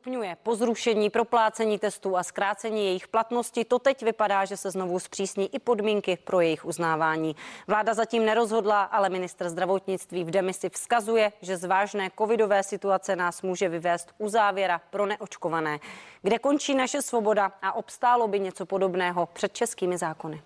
stupňuje. Po zrušení proplácení testů a zkrácení jejich platnosti to teď vypadá, že se znovu zpřísní i podmínky pro jejich uznávání. Vláda zatím nerozhodla, ale minister zdravotnictví v demisi vzkazuje, že z vážné covidové situace nás může vyvést u závěra pro neočkované. Kde končí naše svoboda a obstálo by něco podobného před českými zákony?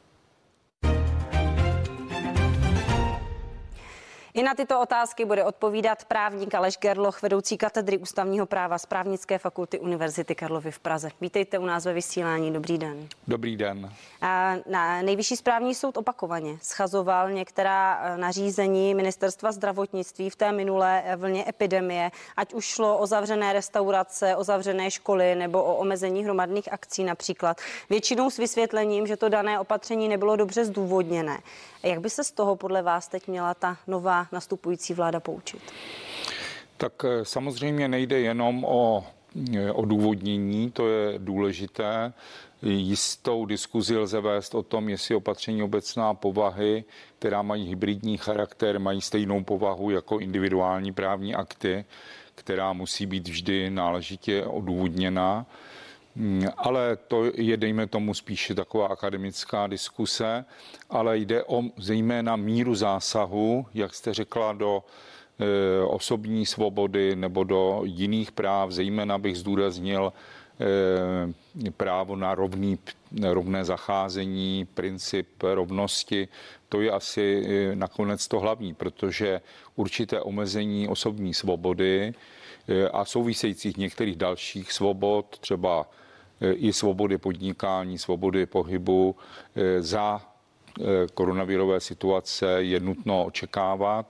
I na tyto otázky bude odpovídat právník Aleš Gerloch, vedoucí katedry ústavního práva z právnické fakulty Univerzity Karlovy v Praze. Vítejte u nás ve vysílání. Dobrý den. Dobrý den. Na nejvyšší správní soud opakovaně schazoval některá e, nařízení ministerstva zdravotnictví v té minulé vlně epidemie, ať už šlo o zavřené restaurace, o zavřené školy nebo o omezení hromadných akcí například. Většinou s vysvětlením, že to dané opatření nebylo dobře zdůvodněné. Jak by se z toho podle vás teď měla ta nová nastupující vláda poučit? Tak eh, samozřejmě nejde jenom o eh, odůvodnění, to je důležité. Jistou diskuzi lze vést o tom, jestli opatření obecná povahy, která mají hybridní charakter, mají stejnou povahu jako individuální právní akty, která musí být vždy náležitě odůvodněna. Hmm, ale to je, dejme tomu, spíše taková akademická diskuse, ale jde o zejména míru zásahu, jak jste řekla, do e, osobní svobody nebo do jiných práv, zejména bych zdůraznil e, právo na rovný, rovné zacházení, princip rovnosti. To je asi e, nakonec to hlavní, protože určité omezení osobní svobody a souvisejících některých dalších svobod, třeba i svobody podnikání, svobody pohybu eh, za eh, koronavirové situace je nutno očekávat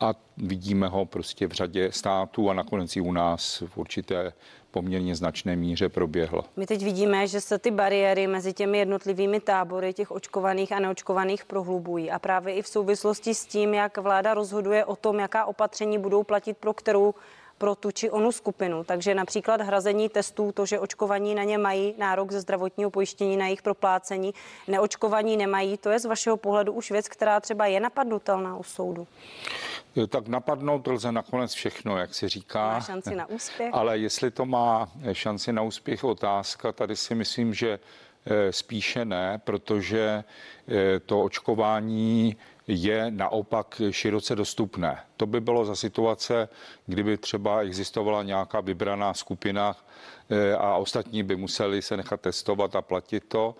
a vidíme ho prostě v řadě států a nakonec i u nás v určité poměrně značné míře proběhlo. My teď vidíme, že se ty bariéry mezi těmi jednotlivými tábory těch očkovaných a neočkovaných prohlubují a právě i v souvislosti s tím, jak vláda rozhoduje o tom, jaká opatření budou platit pro kterou pro tu či onu skupinu. Takže například hrazení testů, to, že očkovaní na ně mají nárok ze zdravotního pojištění na jejich proplácení, neočkovaní nemají, to je z vašeho pohledu už věc, která třeba je napadnutelná u soudu. Tak napadnout lze nakonec všechno, jak se říká. Má šanci na úspěch. Ale jestli to má šanci na úspěch, otázka, tady si myslím, že eh, spíše ne, protože eh, to očkování je naopak široce dostupné. To by bylo za situace, kdyby třeba existovala nějaká vybraná skupina eh, a ostatní by museli se nechat testovat a platit to.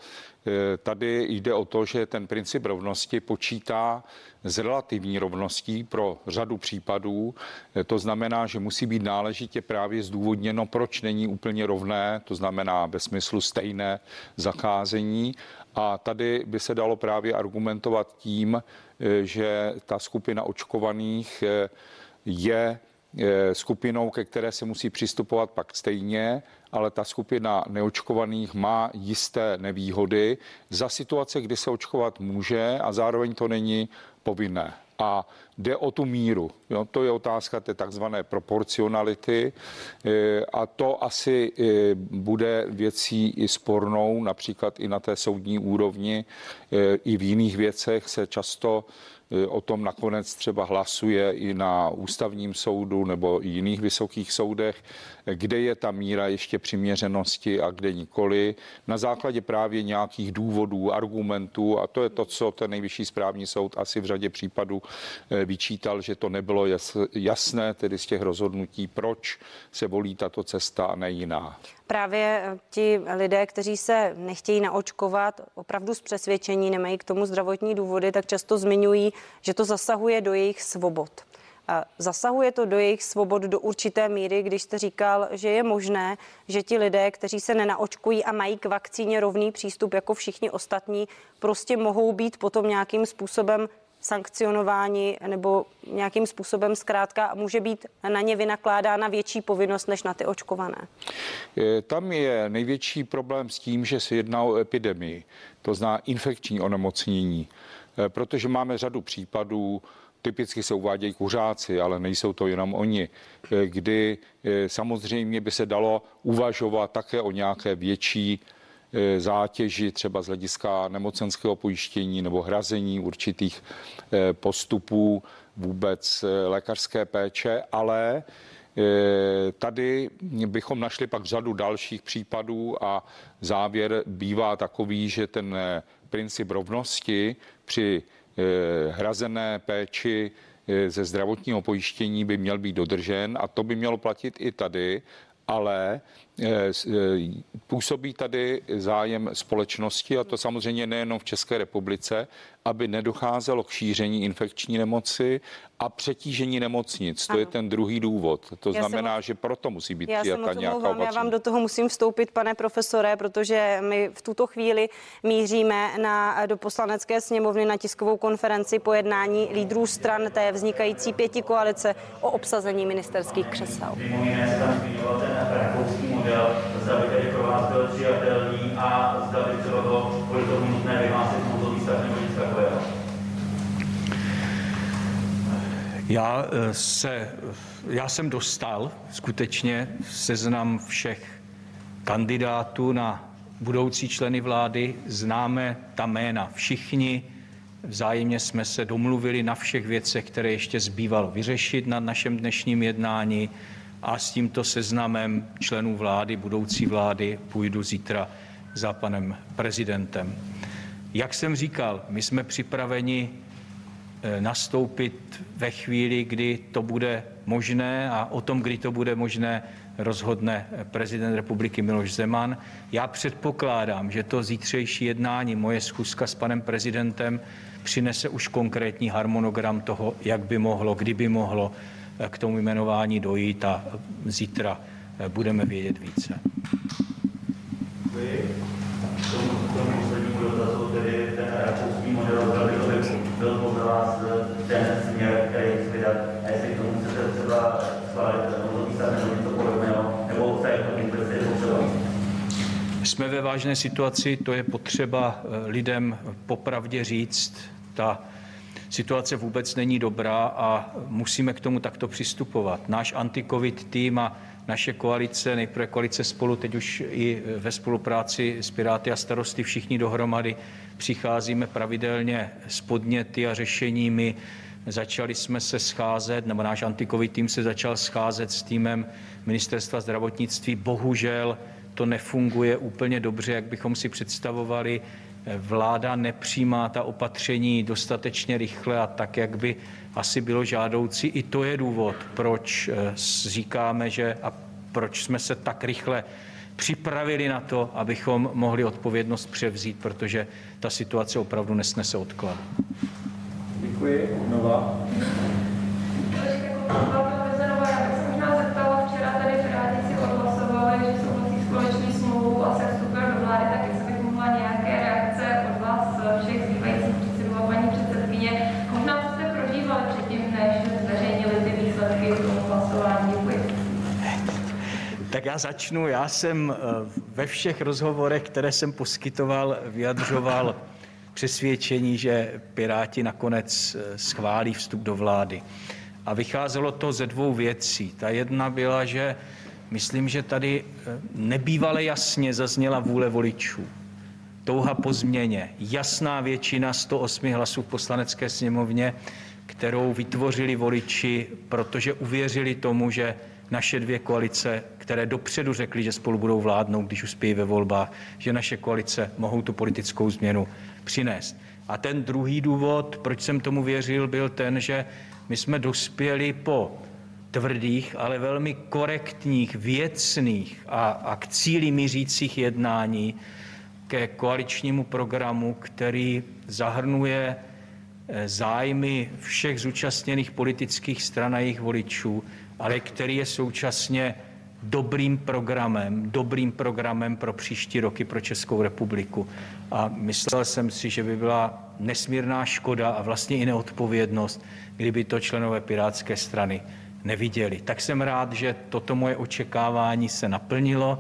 Eh, tady jde o to, že ten princip rovnosti počítá s relativní rovností pro řadu případů. Eh, to znamená, že musí být náležitě právě zdůvodněno, proč není úplně rovné, to znamená ve smyslu stejné zacházení. A tady by se dalo právě argumentovat tím, že ta skupina očkovaných eh, je eh, skupinou, ke které se musí přistupovat pak stejně, ale ta skupina neočkovaných má jisté nevýhody za situace, kdy se očkovat může a zároveň to není povinné. A jde o tu míru. Jo? To je otázka té takzvané proporcionality e, a to asi e, bude věcí i spornou, například i na té soudní úrovni, e, i v jiných věcech se často O tom nakonec třeba hlasuje i na ústavním soudu nebo jiných vysokých soudech, kde je ta míra ještě přiměřenosti a kde nikoli. Na základě právě nějakých důvodů, argumentů a to je to, co ten nejvyšší správní soud asi v řadě případů eh, vyčítal, že to nebylo jasné tedy z těch rozhodnutí, proč se volí tato cesta a ne jiná právě eh, ti lidé, kteří se nechtějí naočkovat, opravdu z přesvědčení, nemají k tomu zdravotní důvody, tak často zmiňují, že to zasahuje do jejich svobod. Zasahuje to do jejich svobod do určité míry, když jste říkal, že je možné, že ti lidé, kteří se nenaočkují a mají k vakcíně rovný přístup jako všichni ostatní, prostě mohou být potom nějakým způsobem sankcionováni nebo nějakým způsobem zkrátka může být na ně vynakládána větší povinnost než na ty očkované? Tam je největší problém s tím, že se jedná o epidemii, to zná infekční onemocnění, e, protože máme řadu případů, Typicky se uvádějí kuřáci, ale nejsou to jenom oni, e, kdy e, samozřejmě by se dalo uvažovat také o nějaké větší E, zátěži třeba z hlediska nemocenského pojištění nebo hrazení určitých e, postupů vůbec e, lékařské péče, ale Tady bychom našli pak řadu dalších případů a závěr bývá takový, že ten princip rovnosti při hrazené péči ze zdravotního pojištění by měl být dodržen a to by mělo platit i tady ale působí tady zájem společnosti a to samozřejmě nejenom v České republice, aby nedocházelo k šíření infekční nemoci a přetížení nemocnic. To ano. je ten druhý důvod. To já znamená, jsem, že proto musí být já přijata nějaká opatření. Já vám do toho musím vstoupit, pane profesore, protože my v tuto chvíli míříme na, do poslanecké sněmovny na tiskovou konferenci po jednání lídrů stran té vznikající pěti koalice o obsazení ministerských křesel. Zda by tedy pro vás byl přijatelný a zda by třeba bylo kvůli tomu nutné vyhlásit nouzový stav nebo nic takového. Já, eh, se, já jsem dostal skutečně seznam všech kandidátů na budoucí členy vlády. Známe ta jména všichni. Vzájemně jsme se domluvili na všech věcech, které ještě zbývalo vyřešit na našem dnešním jednání a s tímto seznamem členů vlády, budoucí vlády, půjdu zítra za panem prezidentem. Jak jsem říkal, my jsme připraveni Eh, nastoupit ve chvíli, kdy to bude možné a o tom, kdy to bude možné, rozhodne prezident republiky Miloš Zeman. Já předpokládám, že to zítřejší jednání, moje schůzka s panem prezidentem, přinese už konkrétní harmonogram toho, jak by mohlo, kdyby mohlo k tomu jmenování dojít a zítra eh, budeme vědět více. Děkuji. K tomu, k tomu poslednímu dotazu, tedy ten rakouský model, byl podle vás ten směr, který chci vydat, a jestli k tomu chcete třeba schválit nouzový stav nebo něco podobného, nebo se vůbec je potřeba? Jsme ve vážné situaci, to je potřeba eh, lidem popravdě říct. Ta situace vůbec není dobrá a musíme k tomu takto přistupovat. Náš antikovid tým a naše koalice, nejprve koalice spolu, teď už i ve spolupráci s Piráty a starosty všichni dohromady přicházíme pravidelně s podněty a řešeními. Začali jsme se scházet, nebo náš antikový tým se začal scházet s týmem ministerstva zdravotnictví. Bohužel to nefunguje úplně dobře, jak bychom si představovali. Vláda nepřijímá ta opatření dostatečně rychle a tak, jak by asi bylo žádoucí. I to je důvod, proč eh, říkáme, že a proč jsme se tak rychle připravili na to, abychom mohli odpovědnost převzít, protože ta situace opravdu nesnese odklad. Děkuji. Nova. Tak já začnu. Já jsem eh, ve všech rozhovorech, které jsem poskytoval, vyjadřoval přesvědčení, že Piráti nakonec eh, schválí vstup do vlády. A vycházelo to ze dvou věcí. Ta jedna byla, že myslím, že tady eh, nebývale jasně zazněla vůle voličů. Touha po změně. Jasná většina 108 hlasů v poslanecké sněmovně, kterou vytvořili voliči, protože uvěřili tomu, že naše dvě koalice, které dopředu řekly, že spolu budou vládnout, když uspějí ve volbách, že naše koalice mohou tu politickou změnu přinést. A ten druhý důvod, proč jsem tomu věřil, byl ten, že my jsme dospěli po tvrdých, ale velmi korektních, věcných a, a k cíli mířících jednání ke koaličnímu programu, který zahrnuje eh, zájmy všech zúčastněných politických stran a jejich voličů ale který je současně dobrým programem, dobrým programem pro příští roky pro Českou republiku. A myslel jsem si, že by byla nesmírná škoda a vlastně i neodpovědnost, kdyby to členové Pirátské strany neviděli. Tak jsem rád, že toto moje očekávání se naplnilo,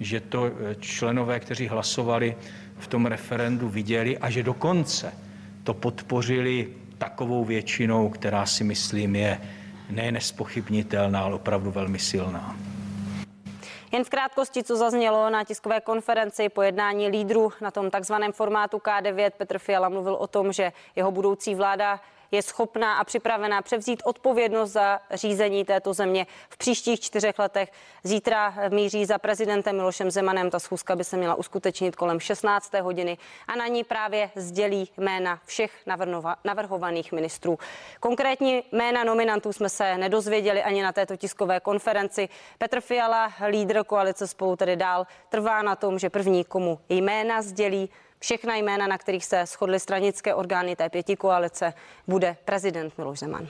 že to eh, členové, kteří hlasovali v tom referendu, viděli a že dokonce to podpořili takovou většinou, která si myslím je ne nespochybnitelná, ale opravdu velmi silná. Jen v krátkosti, co zaznělo na tiskové konferenci po jednání lídrů na tom takzvaném formátu K9, Petr Fiala mluvil o tom, že jeho budoucí vláda je schopná a připravená převzít odpovědnost za řízení této země v příštích čtyřech letech. Zítra míří za prezidentem Milošem Zemanem. Ta schůzka by se měla uskutečnit kolem 16. hodiny a na ní právě sdělí jména všech navrhovaných ministrů. Konkrétní jména nominantů jsme se nedozvěděli ani na této tiskové konferenci. Petr Fiala, lídr koalice spolu tedy dál, trvá na tom, že první komu jména sdělí všechna jména, na kterých se shodly stranické orgány té pěti koalice, bude prezident Miloš Zeman.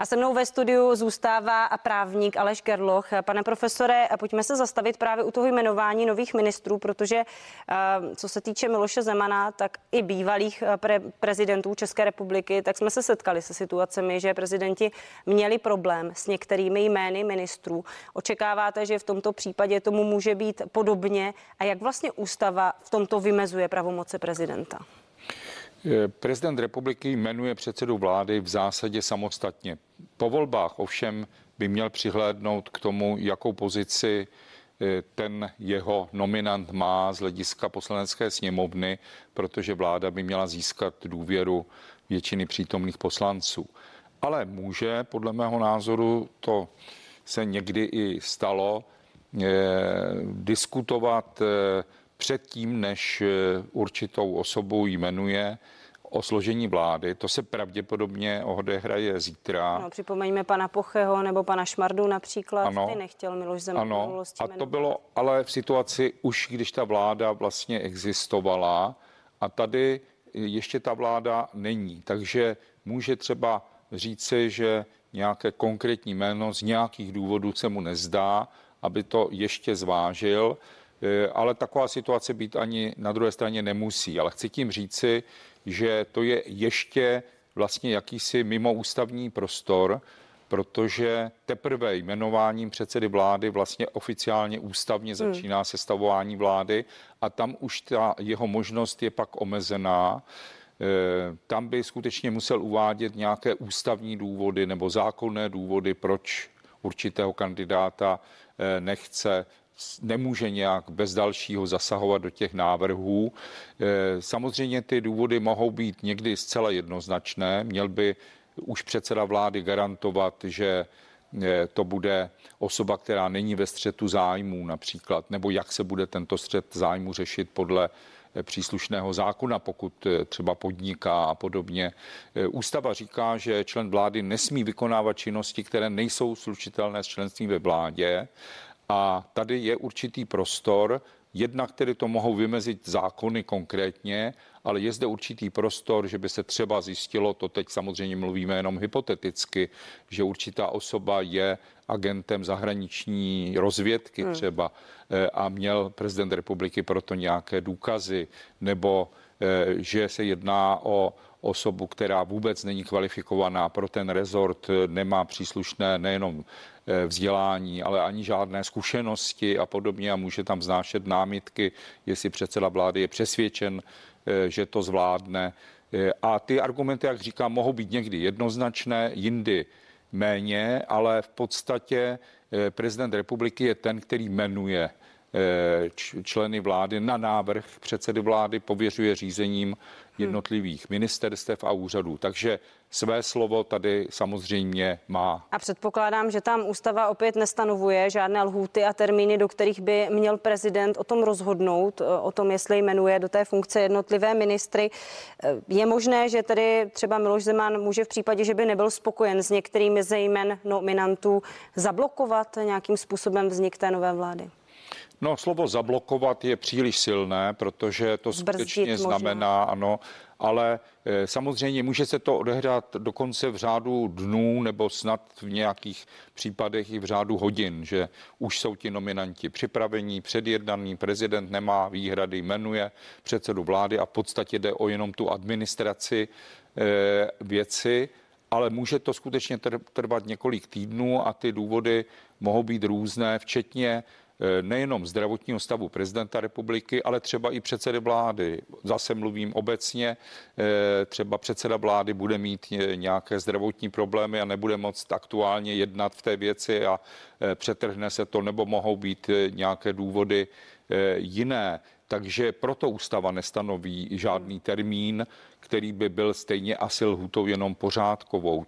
A se mnou ve studiu zůstává právník Aleš Gerloch. Pane profesore, pojďme se zastavit právě u toho jmenování nových ministrů, protože eh, co se týče Miloše Zemana, tak i bývalých eh, pre- prezidentů České republiky, tak jsme se setkali se situacemi, že prezidenti měli problém s některými jmény ministrů. Očekáváte, že v tomto případě tomu může být podobně a jak vlastně ústava v tomto vymezuje pravomoce prezidenta? Eh, prezident republiky jmenuje předsedu vlády v zásadě samostatně. Po volbách ovšem by měl přihlédnout k tomu, jakou pozici eh, ten jeho nominant má z hlediska poslanecké sněmovny, protože vláda by měla získat důvěru většiny přítomných poslanců. Ale může, podle mého názoru, to se někdy i stalo, eh, diskutovat předtím, než eh, určitou osobu jmenuje, o složení vlády. To se pravděpodobně odehraje zítra. No, připomeňme pana Pocheho nebo pana Šmardu například. Ano, Ty nechtěl Miloš Zeman ano, a to bylo ale v situaci už, když ta vláda vlastně existovala a tady ještě ta vláda není. Takže může třeba říci, že nějaké konkrétní jméno z nějakých důvodů se mu nezdá, aby to ještě zvážil. Eh, ale taková situace být ani na druhé straně nemusí. Ale chci tím říci, že to je ještě vlastně jakýsi mimoústavní prostor, protože teprve jmenováním předsedy vlády vlastně oficiálně ústavně hmm. začíná hmm. sestavování vlády a tam už ta jeho možnost je pak omezená. Eh, tam by skutečně musel uvádět nějaké ústavní důvody nebo zákonné důvody, proč určitého kandidáta eh, nechce nemůže nějak bez dalšího zasahovat do těch návrhů. E, samozřejmě ty důvody mohou být někdy zcela jednoznačné. Měl by už předseda vlády garantovat, že e, to bude osoba, která není ve střetu zájmů například, nebo jak se bude tento střet zájmu řešit podle e, příslušného zákona, pokud třeba podniká a podobně. Ústava říká, že člen vlády nesmí vykonávat činnosti, které nejsou slučitelné s členstvím ve vládě a tady je určitý prostor, jednak tedy to mohou vymezit zákony konkrétně, ale je zde určitý prostor, že by se třeba zjistilo, to teď samozřejmě mluvíme jenom hypoteticky, že určitá osoba je agentem zahraniční rozvědky hmm. třeba eh, a měl prezident republiky proto nějaké důkazy, nebo eh, že se jedná o osobu, která vůbec není kvalifikovaná pro ten rezort, nemá příslušné nejenom Eh, vzdělání, ale ani žádné zkušenosti a podobně a může tam znášet námitky, jestli předseda vlády je přesvědčen, eh, že to zvládne. Eh, a ty argumenty, jak říkám, mohou být někdy jednoznačné, jindy méně, ale v podstatě prezident republiky je ten, který jmenuje členy vlády na návrh předsedy vlády, pověřuje řízením jednotlivých ministerstev a úřadů. Takže své slovo tady samozřejmě má. A předpokládám, že tam ústava opět nestanovuje žádné lhůty a termíny, do kterých by měl prezident o tom rozhodnout, o tom, jestli jmenuje do té funkce jednotlivé ministry. Je možné, že tedy třeba Miloš Zeman může v případě, že by nebyl spokojen s některými zejmen nominantů, zablokovat nějakým způsobem vznik té nové vlády? No, slovo zablokovat je příliš silné, protože to skutečně znamená, ano, ale e, samozřejmě může se to odehrát dokonce v řádu dnů nebo snad v nějakých případech i v řádu hodin, že už jsou ti nominanti připravení, předjednaný, prezident nemá výhrady, jmenuje předsedu vlády a v podstatě jde o jenom tu administraci e, věci, ale může to skutečně trvat několik týdnů a ty důvody mohou být různé, včetně Eh, nejenom zdravotního stavu prezidenta republiky, ale třeba i předsedy vlády. Zase mluvím obecně, eh, třeba předseda vlády bude mít nějaké zdravotní problémy a nebude moct aktuálně jednat v té věci a eh, přetrhne se to, nebo mohou být nějaké důvody jiné. Takže proto ústava nestanoví žádný termín, který by byl stejně asi lhutou jenom pořádkovou.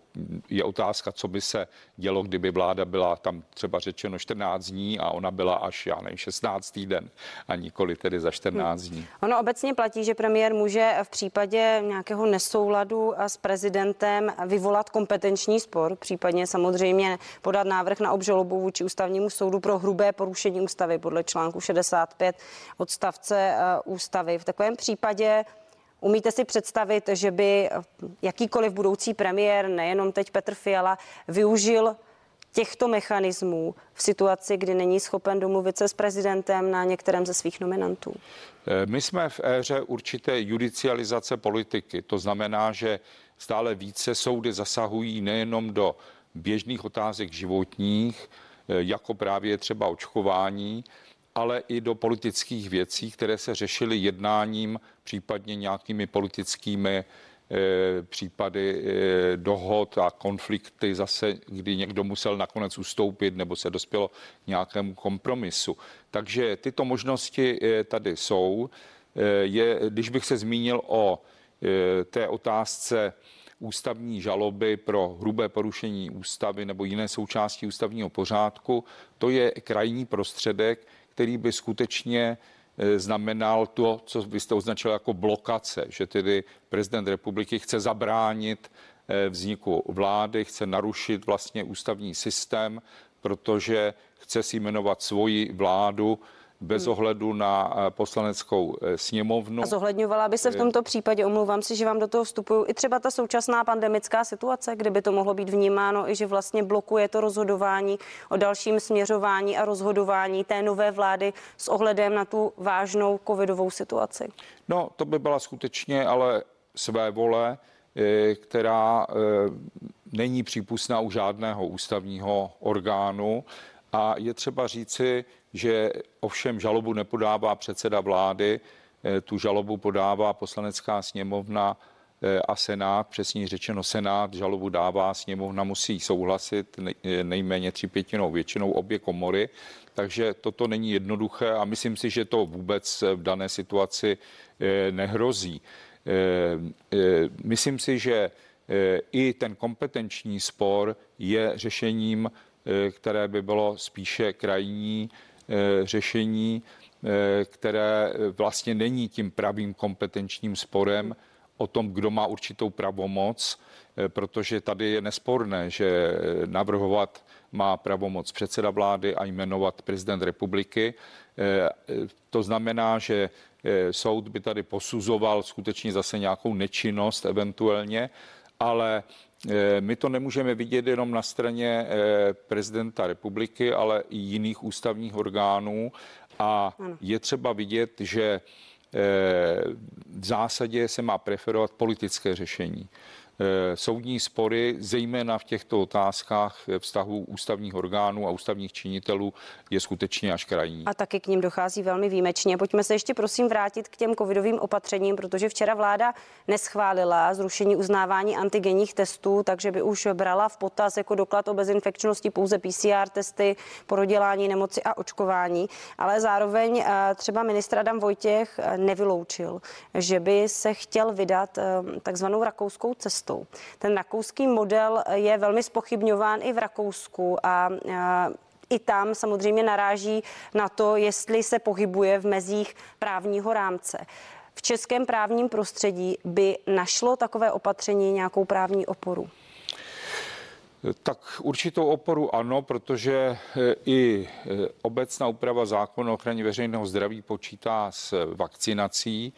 Je otázka, co by se dělo, kdyby vláda byla tam třeba řečeno 14 dní a ona byla až, já nevím, 16 týden a nikoli tedy za 14 dní. Ono obecně platí, že premiér může v případě nějakého nesouladu s prezidentem vyvolat kompetenční spor, případně samozřejmě podat návrh na obžalobu vůči ústavnímu soudu pro hrubé porušení ústavy podle článku 65 odstavce eh, ústavy. V takovém případě Umíte si představit, že by jakýkoliv budoucí premiér, nejenom teď Petr Fiala, využil těchto mechanismů v situaci, kdy není schopen domluvit se s prezidentem na některém ze svých nominantů? Eh, my jsme v éře určité judicializace politiky. To znamená, že stále více soudy zasahují nejenom do běžných otázek životních, eh, jako právě třeba očkování, ale i do politických věcí, které se řešily jednáním, případně nějakými politickými e, případy e, dohod a konflikty zase, kdy někdo musel nakonec ustoupit nebo se dospělo nějakému kompromisu. Takže tyto možnosti e, tady jsou. Je, když bych se zmínil o té otázce ústavní žaloby pro hrubé porušení ústavy nebo jiné součásti ústavního pořádku, to je krajní prostředek, který by skutečně eh, znamenal to, co byste označil jako blokace, že tedy prezident republiky chce zabránit eh, vzniku vlády, chce narušit vlastně ústavní systém, protože chce si jmenovat svoji vládu bez hmm. ohledu na eh, poslaneckou eh, sněmovnu. A zohledňovala by se v tomto případě, omlouvám si, že vám do toho vstupuju, i třeba ta současná pandemická situace, kde by to mohlo být vnímáno i že vlastně blokuje to rozhodování o dalším směřování a rozhodování té nové vlády s ohledem na tu vážnou covidovou situaci? No, to by byla skutečně ale své vole, eh, která není přípustná u žádného ústavního orgánu. A je třeba říci, že ovšem žalobu nepodává předseda vlády, eh, tu žalobu podává poslanecká sněmovna eh, a Senát, přesně řečeno Senát, žalobu dává, sněmovna musí souhlasit eh, nejméně tři pětinou většinou obě komory, takže toto není jednoduché a myslím si, že to vůbec v dané situaci nehrozí. Myslím si, že i ten kompetenční spor je řešením, které by bylo spíše krajní, řešení, eh, které vlastně není tím pravým kompetenčním sporem o tom, kdo má určitou pravomoc, eh, protože tady je nesporné, že navrhovat má pravomoc předseda vlády a jmenovat prezident republiky. To znamená, že soud by tady posuzoval skutečně zase nějakou nečinnost eventuálně, ale Eh, my to nemůžeme vidět jenom na straně eh, prezidenta republiky, ale i jiných ústavních orgánů. A je třeba vidět, že eh, v zásadě se má preferovat politické řešení. Eh, soudní spory, zejména v těchto otázkách vztahu ústavních orgánů a ústavních činitelů, je skutečně až krajní. A taky k ním dochází velmi výjimečně. Pojďme se ještě prosím vrátit k těm covidovým opatřením, protože včera vláda neschválila zrušení uznávání antigenních testů, takže by už brala v potaz jako doklad o bezinfekčnosti pouze PCR testy, porodělání nemoci a očkování. Ale zároveň eh, třeba ministr Adam Vojtěch eh, nevyloučil, že by se chtěl vydat takzvanou rakouskou cestu cestou. Ten rakouský model je velmi spochybňován i v Rakousku a i tam samozřejmě naráží na to, jestli se pohybuje v mezích právního rámce. V českém právním prostředí by našlo takové opatření nějakou právní oporu? Tak určitou oporu ano, protože e, i e, obecná úprava zákona o ochraně veřejného zdraví počítá s vakcinací.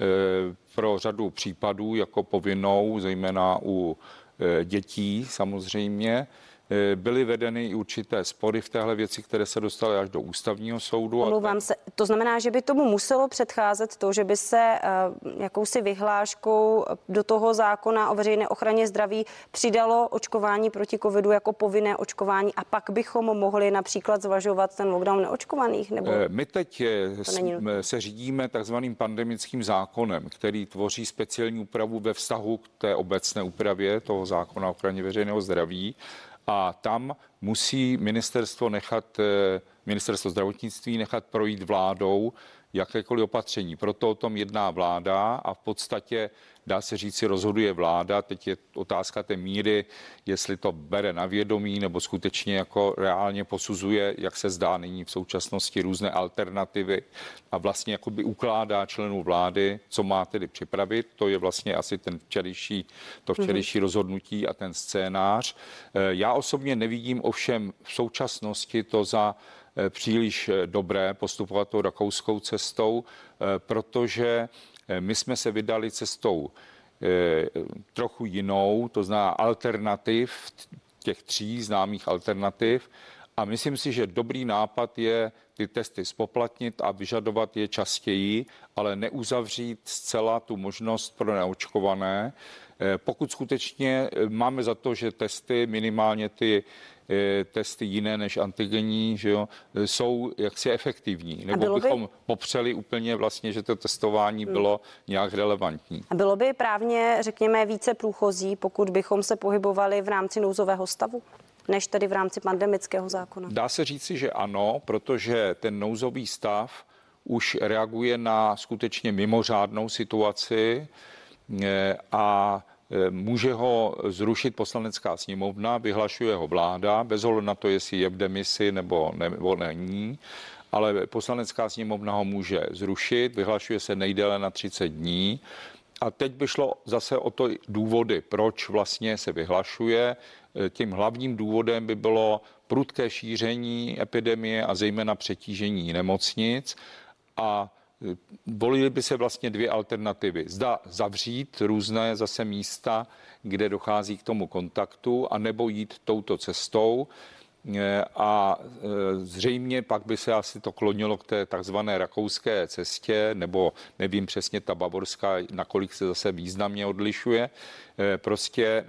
Eh, pro řadu případů jako povinnou, zejména u eh, dětí samozřejmě. Eh, byly vedeny i určité spory v téhle věci, které se dostaly až do ústavního soudu. Omlouvám se. To znamená, že by tomu muselo předcházet to, že by se uh, jakousi vyhláškou do toho zákona o veřejné ochraně zdraví přidalo očkování proti covidu jako povinné očkování a pak bychom mohli například zvažovat ten lockdown neočkovaných? Nebo My teď se řídíme takzvaným pandemickým zákonem, který tvoří speciální úpravu ve vztahu k té obecné úpravě toho zákona o ochraně veřejného zdraví a tam musí ministerstvo nechat eh, ministerstvo zdravotnictví nechat projít vládou jakékoliv opatření. Proto o tom jedná vláda a v podstatě dá se říci, rozhoduje vláda. Teď je otázka té míry, jestli to bere na vědomí nebo skutečně jako reálně posuzuje, jak se zdá nyní v současnosti různé alternativy a vlastně jakoby ukládá členů vlády, co má tedy připravit. To je vlastně asi ten včerejší, to včerejší mm-hmm. rozhodnutí a ten scénář. Eh, já osobně nevidím ovšem v současnosti to za eh, příliš eh, dobré postupovat tou rakouskou cestou, protože my jsme se vydali cestou trochu jinou, to znamená alternativ, těch tří známých alternativ. A myslím si, že dobrý nápad je ty testy spoplatnit a vyžadovat je častěji, ale neuzavřít zcela tu možnost pro neočkované. Pokud skutečně máme za to, že testy, minimálně ty Eh, testy jiné než antigenní, že jo, jsou jaksi efektivní. Nebo by... bychom popřeli úplně vlastně, že to testování hmm. bylo nějak relevantní. A bylo by právně, řekněme, více průchozí, pokud bychom se pohybovali v rámci nouzového stavu? Než tedy v rámci pandemického zákona? Dá se říci, že ano, protože ten nouzový stav už reaguje na skutečně mimořádnou situaci eh, a Eh, může ho zrušit poslanecká sněmovna, vyhlašuje ho vláda, bez ohledu na to, jestli je v demisi nebo, nebo není, ale poslanecká sněmovna ho může zrušit, vyhlašuje se nejdéle na 30 dní. A teď by šlo zase o to důvody, proč vlastně se vyhlašuje. Eh, tím hlavním důvodem by bylo prudké šíření epidemie a zejména přetížení nemocnic a volily by se vlastně dvě alternativy. Zda zavřít různé zase místa, kde dochází k tomu kontaktu, a nebo jít touto cestou. E, a e, zřejmě pak by se asi to klonilo k té takzvané rakouské cestě, nebo nevím přesně ta bavorská, nakolik se zase významně odlišuje. E, prostě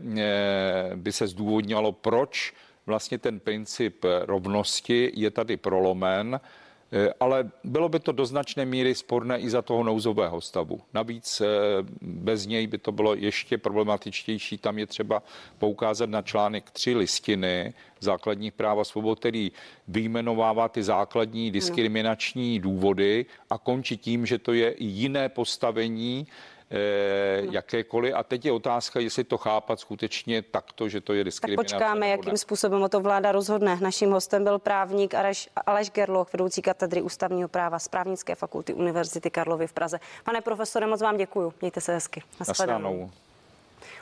by se zdůvodňalo, proč vlastně ten princip rovnosti je tady prolomen Eh, ale bylo by to do značné míry sporné i za toho nouzového stavu. Navíc eh, bez něj by to bylo ještě problematičtější. Tam je třeba poukázat na článek 3 listiny základních práv a svobod, který vyjmenovává ty základní diskriminační důvody a končí tím, že to je jiné postavení eh, jakékoliv. A teď je otázka, jestli to chápat skutečně takto, že to je diskriminace. Tak počkáme, jakým způsobem o to vláda rozhodne. Naším hostem byl právník Aleš, Aleš Gerloch, vedoucí katedry ústavního práva z právnické fakulty Univerzity Karlovy v Praze. Pane profesore, moc vám děkuji. Mějte se hezky. Naschledanou.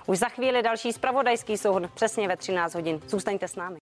Už za chvíli další spravodajský souhod, přesně ve 13 hodin. Zůstaňte s námi.